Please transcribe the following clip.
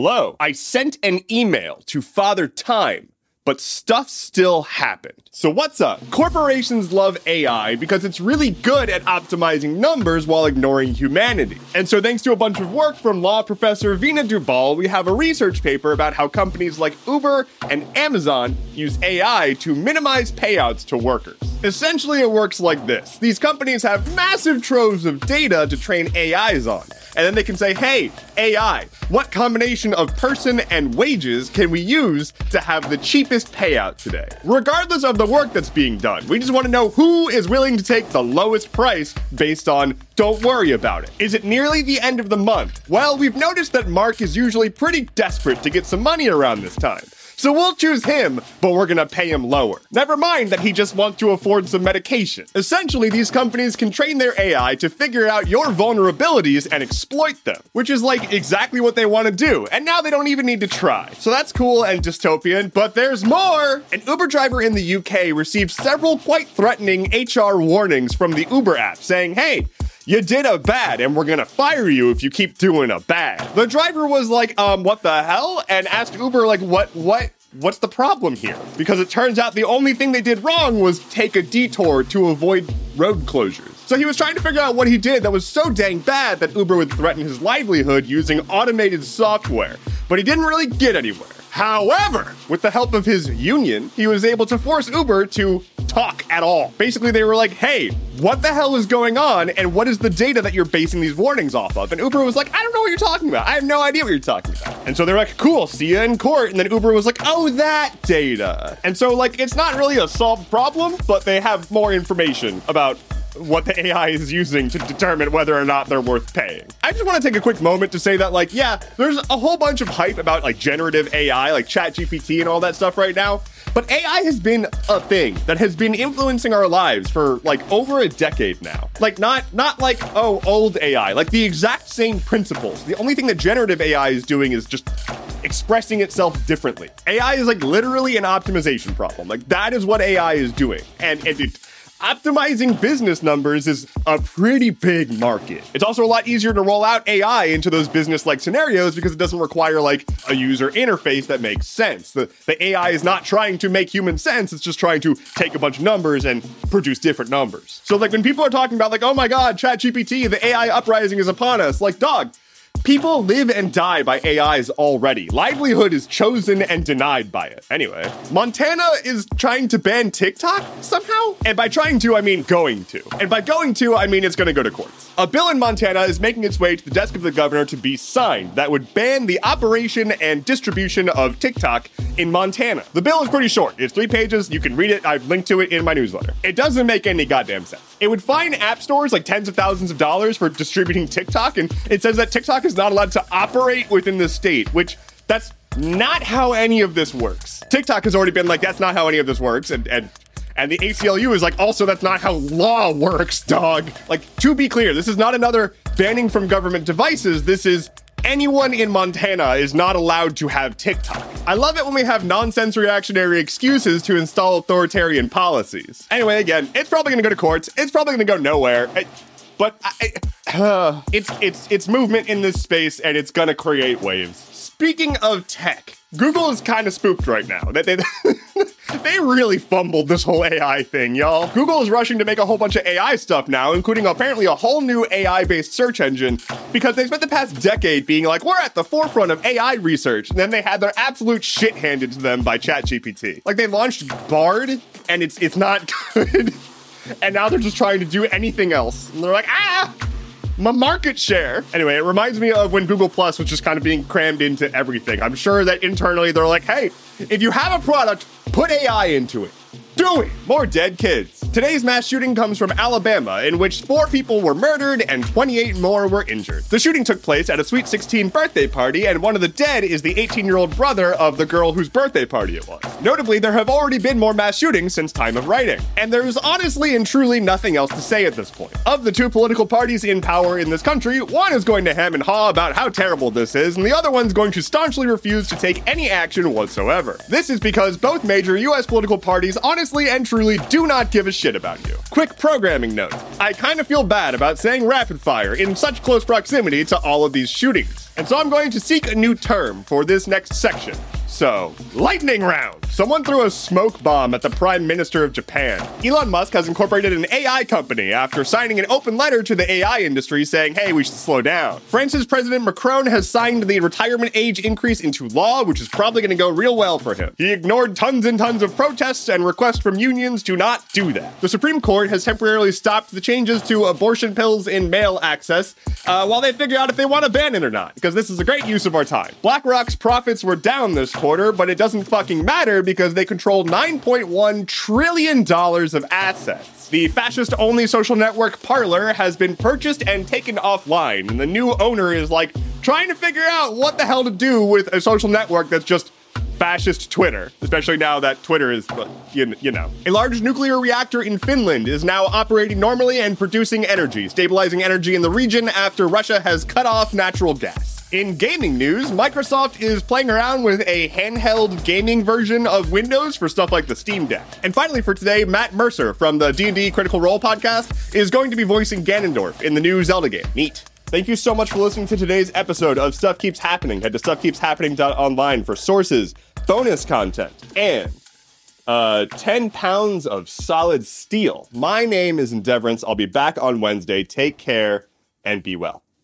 Hello. I sent an email to Father Time, but stuff still happened. So, what's up? Corporations love AI because it's really good at optimizing numbers while ignoring humanity. And so, thanks to a bunch of work from law professor Veena Dubal, we have a research paper about how companies like Uber and Amazon use AI to minimize payouts to workers. Essentially, it works like this these companies have massive troves of data to train AIs on. And then they can say, hey, AI, what combination of person and wages can we use to have the cheapest payout today? Regardless of the work that's being done, we just want to know who is willing to take the lowest price based on don't worry about it. Is it nearly the end of the month? Well, we've noticed that Mark is usually pretty desperate to get some money around this time. So we'll choose him, but we're gonna pay him lower. Never mind that he just wants to afford some medication. Essentially, these companies can train their AI to figure out your vulnerabilities and exploit them, which is like exactly what they want to do. And now they don't even need to try. So that's cool and dystopian, but there's more! An Uber driver in the UK received several quite threatening HR warnings from the Uber app saying, hey, you did a bad and we're gonna fire you if you keep doing a bad. The driver was like, um, what the hell? And asked Uber, like, what, what, what's the problem here? Because it turns out the only thing they did wrong was take a detour to avoid road closures. So he was trying to figure out what he did that was so dang bad that Uber would threaten his livelihood using automated software. But he didn't really get anywhere. However, with the help of his union, he was able to force Uber to talk at all. Basically, they were like, hey, what the hell is going on? And what is the data that you're basing these warnings off of? And Uber was like, I don't know what you're talking about. I have no idea what you're talking about. And so they're like, cool, see you in court. And then Uber was like, oh, that data. And so, like, it's not really a solved problem, but they have more information about what the AI is using to determine whether or not they're worth paying. I just want to take a quick moment to say that, like, yeah, there's a whole bunch of hype about like generative AI, like ChatGPT and all that stuff right now. But AI has been a thing that has been influencing our lives for like over a decade now. Like not not like oh old AI, like the exact same principles. The only thing that generative AI is doing is just expressing itself differently. AI is like literally an optimization problem. Like that is what AI is doing. And, and it optimizing business numbers is a pretty big market. It's also a lot easier to roll out AI into those business like scenarios because it doesn't require like a user interface that makes sense. The, the AI is not trying to make human sense, it's just trying to take a bunch of numbers and produce different numbers. So, like, when people are talking about, like, oh my god, ChatGPT, the AI uprising is upon us, like, dog, People live and die by AIs already. Livelihood is chosen and denied by it. Anyway, Montana is trying to ban TikTok somehow. And by trying to, I mean going to. And by going to, I mean it's going to go to courts. A bill in Montana is making its way to the desk of the governor to be signed that would ban the operation and distribution of TikTok in Montana. The bill is pretty short. It's three pages. You can read it. I've linked to it in my newsletter. It doesn't make any goddamn sense. It would fine app stores like tens of thousands of dollars for distributing TikTok, and it says that TikTok is not allowed to operate within the state, which that's not how any of this works. TikTok has already been like, that's not how any of this works, and and and the ACLU is like, also, that's not how law works, dog. Like, to be clear, this is not another banning from government devices. This is anyone in Montana is not allowed to have TikTok. I love it when we have nonsense reactionary excuses to install authoritarian policies. Anyway, again, it's probably going to go to courts. It's probably going to go nowhere. I, but I, uh, it's it's it's movement in this space, and it's going to create waves. Speaking of tech, Google is kind of spooked right now. They, they, they really fumbled this whole AI thing, y'all. Google is rushing to make a whole bunch of AI stuff now, including apparently a whole new AI based search engine, because they spent the past decade being like, we're at the forefront of AI research. And then they had their absolute shit handed to them by ChatGPT. Like they launched Bard, and it's it's not good. and now they're just trying to do anything else. And they're like, ah! My market share. Anyway, it reminds me of when Google Plus was just kind of being crammed into everything. I'm sure that internally they're like, hey, if you have a product, put AI into it. Do it! More dead kids. Today's mass shooting comes from Alabama, in which four people were murdered and 28 more were injured. The shooting took place at a Sweet 16 birthday party, and one of the dead is the 18 year old brother of the girl whose birthday party it was. Notably, there have already been more mass shootings since time of writing, and there's honestly and truly nothing else to say at this point. Of the two political parties in power in this country, one is going to hem and haw about how terrible this is, and the other one's going to staunchly refuse to take any action whatsoever. This is because both major US political parties honestly and truly do not give a shit about you. Quick programming note I kind of feel bad about saying rapid fire in such close proximity to all of these shootings, and so I'm going to seek a new term for this next section. So, lightning round. Someone threw a smoke bomb at the Prime Minister of Japan. Elon Musk has incorporated an AI company after signing an open letter to the AI industry saying, hey, we should slow down. France's President Macron has signed the retirement age increase into law, which is probably going to go real well for him. He ignored tons and tons of protests and requests from unions to not do that. The Supreme Court has temporarily stopped the changes to abortion pills in mail access uh, while they figure out if they want to ban it or not, because this is a great use of our time. BlackRock's profits were down this quarter, but it doesn't fucking matter because they control $9.1 trillion of assets. The fascist only social network Parler has been purchased and taken offline, and the new owner is like trying to figure out what the hell to do with a social network that's just fascist Twitter, especially now that Twitter is, uh, you, you know. A large nuclear reactor in Finland is now operating normally and producing energy, stabilizing energy in the region after Russia has cut off natural gas. In gaming news, Microsoft is playing around with a handheld gaming version of Windows for stuff like the Steam Deck. And finally for today, Matt Mercer from the D&D Critical Role podcast is going to be voicing Ganondorf in the new Zelda game. Neat. Thank you so much for listening to today's episode of Stuff Keeps Happening. Head to stuffkeepshappening.online for sources, bonus content, and uh, 10 pounds of solid steel. My name is Endeavorance. I'll be back on Wednesday. Take care and be well.